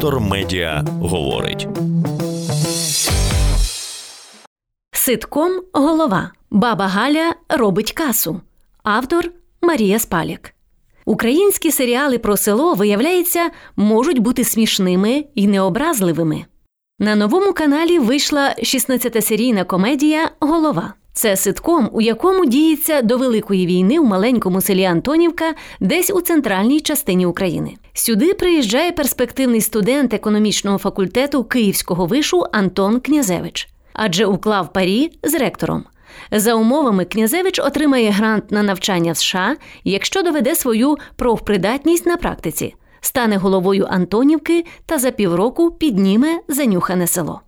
Детектор медіа говорить. Ситком голова. Баба Галя робить касу. Автор Марія Спаляк. Українські серіали про село, виявляється, можуть бути смішними і необразливими. На новому каналі вийшла 16-серійна комедія Голова. Це ситком, у якому діється до Великої війни в маленькому селі Антонівка, десь у центральній частині України. Сюди приїжджає перспективний студент економічного факультету Київського вишу Антон Князевич, адже уклав парі з ректором. За умовами, Князевич отримає грант на навчання в США, якщо доведе свою профпридатність на практиці, стане головою Антонівки та за півроку підніме занюхане село.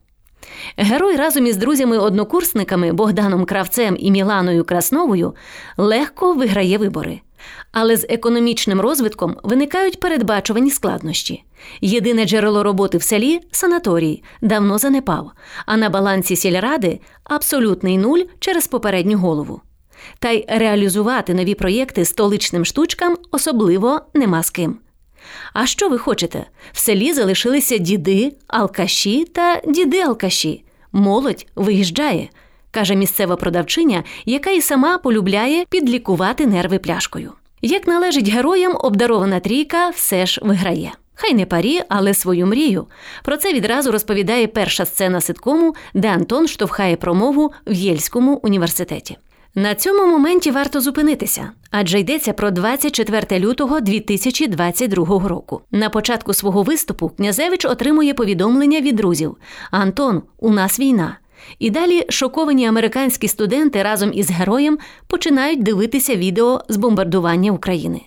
Герой разом із друзями-однокурсниками Богданом Кравцем і Міланою Красновою легко виграє вибори. Але з економічним розвитком виникають передбачувані складнощі. Єдине джерело роботи в селі санаторій, давно занепав, а на балансі сільради абсолютний нуль через попередню голову. Та й реалізувати нові проєкти столичним штучкам особливо нема з ким. А що ви хочете? В селі залишилися діди, алкаші та діди-алкаші. Молодь виїжджає, каже місцева продавчиня, яка і сама полюбляє підлікувати нерви пляшкою. Як належить героям, обдарована трійка все ж виграє. Хай не парі, але свою мрію. Про це відразу розповідає перша сцена ситкому, де Антон штовхає промову в Єльському університеті. На цьому моменті варто зупинитися, адже йдеться про 24 лютого 2022 року. На початку свого виступу князевич отримує повідомлення від друзів: Антон, у нас війна. І далі шоковані американські студенти разом із героєм починають дивитися відео з бомбардування України.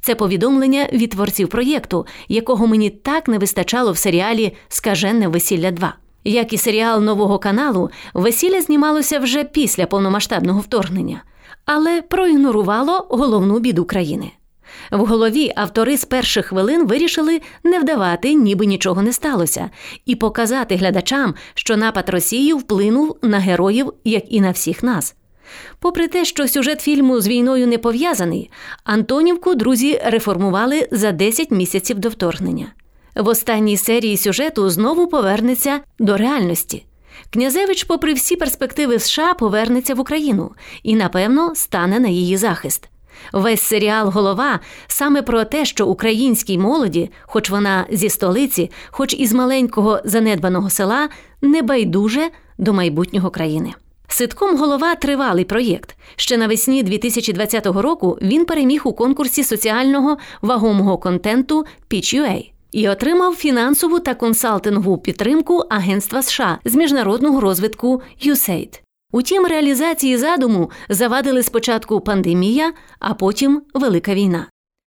Це повідомлення від творців проєкту, якого мені так не вистачало в серіалі Скаженне весілля 2». Як і серіал нового каналу, весілля знімалося вже після повномасштабного вторгнення, але проігнорувало головну біду країни. В голові автори з перших хвилин вирішили не вдавати, ніби нічого не сталося, і показати глядачам, що напад Росії вплинув на героїв, як і на всіх нас. Попри те, що сюжет фільму з війною не пов'язаний, Антонівку друзі реформували за 10 місяців до вторгнення. В останній серії сюжету знову повернеться до реальності. Князевич, попри всі перспективи США, повернеться в Україну і, напевно, стане на її захист. Весь серіал Голова саме про те, що українській молоді, хоч вона зі столиці, хоч із маленького занедбаного села, не байдуже до майбутнього країни. Ситком голова тривалий проєкт. Ще навесні 2020 року він переміг у конкурсі соціального вагомого контенту Pitch.ua і отримав фінансову та консалтингову підтримку Агентства США з міжнародного розвитку USAID. Утім, реалізації задуму завадили спочатку пандемія, а потім велика війна.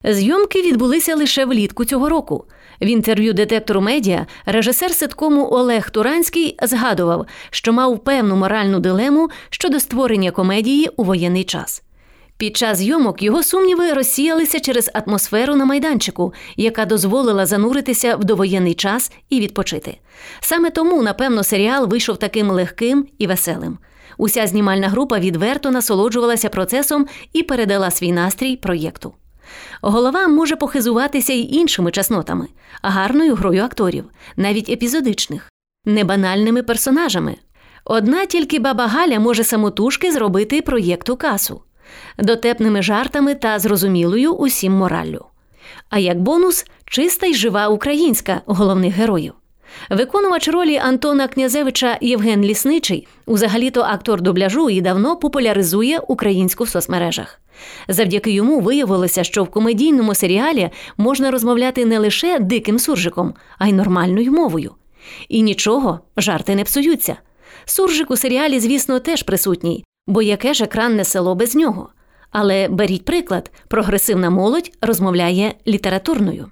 Зйомки відбулися лише влітку цього року. В інтерв'ю детектору медіа режисер ситкому Олег Туранський згадував, що мав певну моральну дилему щодо створення комедії у воєнний час. Під час зйомок його сумніви розсіялися через атмосферу на майданчику, яка дозволила зануритися в довоєнний час і відпочити. Саме тому, напевно, серіал вийшов таким легким і веселим. Уся знімальна група відверто насолоджувалася процесом і передала свій настрій проєкту. Голова може похизуватися й іншими чеснотами, гарною грою акторів, навіть епізодичних, небанальними персонажами. Одна тільки баба Галя може самотужки зробити проєкту касу дотепними жартами та зрозумілою усім мораллю. А як бонус, чиста й жива українська головних героїв. Виконувач ролі Антона Князевича Євген Лісничий, узагалі-то актор дубляжу і давно популяризує українську в соцмережах. Завдяки йому виявилося, що в комедійному серіалі можна розмовляти не лише диким суржиком, а й нормальною мовою. І нічого, жарти не псуються. Суржик у серіалі, звісно, теж присутній, бо яке ж екранне село без нього. Але беріть приклад, прогресивна молодь розмовляє літературною.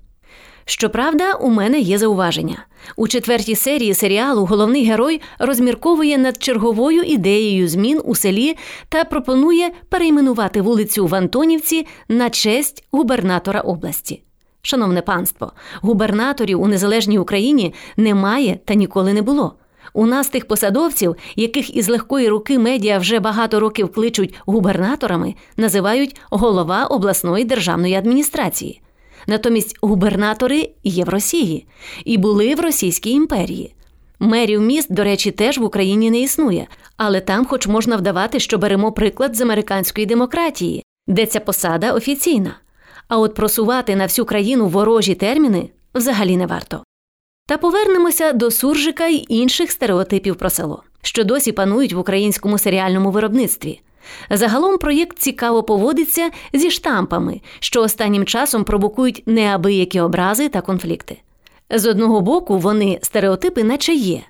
Щоправда, у мене є зауваження. У четвертій серії серіалу головний герой розмірковує над черговою ідеєю змін у селі та пропонує перейменувати вулицю в Антонівці на честь губернатора області. Шановне панство, губернаторів у незалежній Україні немає та ніколи не було. У нас тих посадовців, яких із легкої руки медіа вже багато років кличуть губернаторами, називають голова обласної державної адміністрації. Натомість губернатори є в Росії і були в Російській імперії. Мерів міст, до речі, теж в Україні не існує, але там, хоч можна вдавати, що беремо приклад з американської демократії, де ця посада офіційна. А от просувати на всю країну ворожі терміни взагалі не варто. Та повернемося до суржика й інших стереотипів про село, що досі панують в українському серіальному виробництві. Загалом проєкт цікаво поводиться зі штампами, що останнім часом провокують неабиякі образи та конфлікти. З одного боку, вони стереотипи, наче є.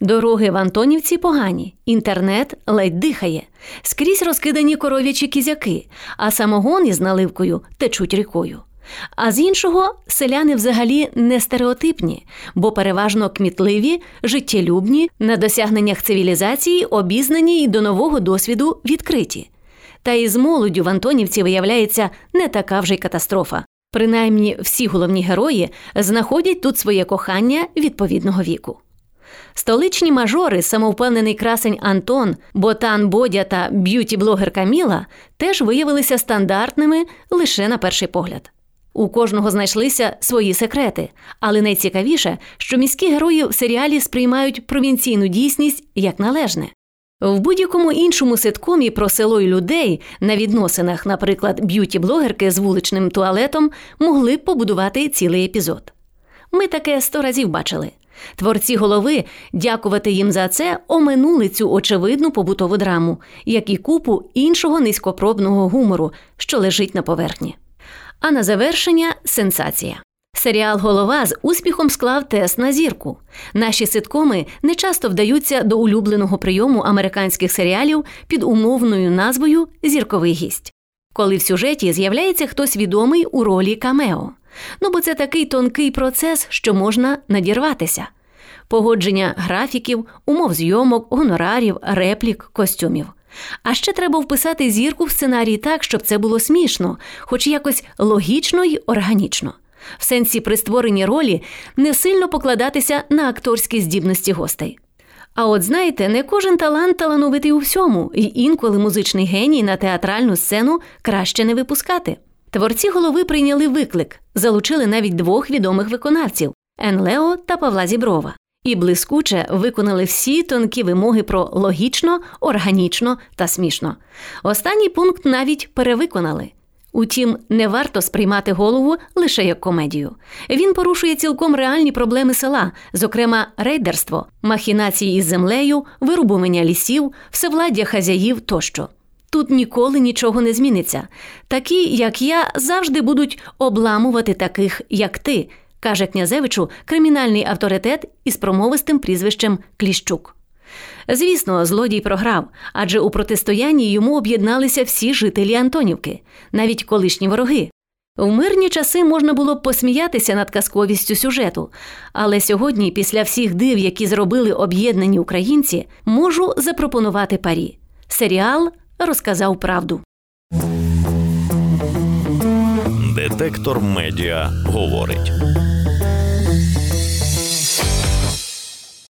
Дороги в Антонівці погані, інтернет ледь дихає, скрізь розкидані коров'ячі кізяки, а самогон із наливкою течуть рікою. А з іншого, селяни взагалі не стереотипні, бо переважно кмітливі, життєлюбні, на досягненнях цивілізації, обізнані і до нового досвіду відкриті. Та і з молоддю в Антонівці виявляється не така вже й катастрофа. Принаймні всі головні герої знаходять тут своє кохання відповідного віку. Столичні мажори, самовпевнений красень Антон, ботан Бодя та б'юті-блогер Каміла теж виявилися стандартними лише на перший погляд. У кожного знайшлися свої секрети, але найцікавіше, що міські герої в серіалі сприймають провінційну дійсність як належне. В будь-якому іншому ситкомі про село й людей на відносинах, наприклад, б'юті-блогерки з вуличним туалетом, могли б побудувати цілий епізод. Ми таке сто разів бачили. Творці голови, дякувати їм за це, оминули цю очевидну побутову драму, як і купу іншого низькопробного гумору, що лежить на поверхні. А на завершення сенсація. Серіал Голова з успіхом склав тест на зірку. Наші ситкоми не часто вдаються до улюбленого прийому американських серіалів під умовною назвою Зірковий гість, коли в сюжеті з'являється хтось відомий у ролі камео. Ну бо це такий тонкий процес, що можна надірватися. Погодження графіків, умов зйомок, гонорарів, реплік, костюмів. А ще треба вписати зірку в сценарій так, щоб це було смішно, хоч якось логічно й органічно. В сенсі при створенні ролі не сильно покладатися на акторські здібності гостей. А от знаєте, не кожен талант талановитий у всьому, і інколи музичний геній на театральну сцену краще не випускати. Творці голови прийняли виклик, залучили навіть двох відомих виконавців Енлео та Павла Зіброва, і блискуче виконали всі тонкі вимоги про логічно, органічно та смішно. Останній пункт навіть перевиконали. Утім, не варто сприймати голову лише як комедію. Він порушує цілком реальні проблеми села, зокрема рейдерство, махінації із землею, вирубування лісів, всевладдя хазяїв тощо. Тут ніколи нічого не зміниться. Такі, як я, завжди будуть обламувати таких, як ти, каже князевичу кримінальний авторитет із промовистим прізвищем Кліщук. Звісно, злодій програв, адже у протистоянні йому об'єдналися всі жителі Антонівки, навіть колишні вороги. В мирні часи можна було б посміятися над казковістю сюжету, але сьогодні, після всіх див, які зробили об'єднані українці, можу запропонувати парі. Серіал розказав правду. Детектор медіа говорить.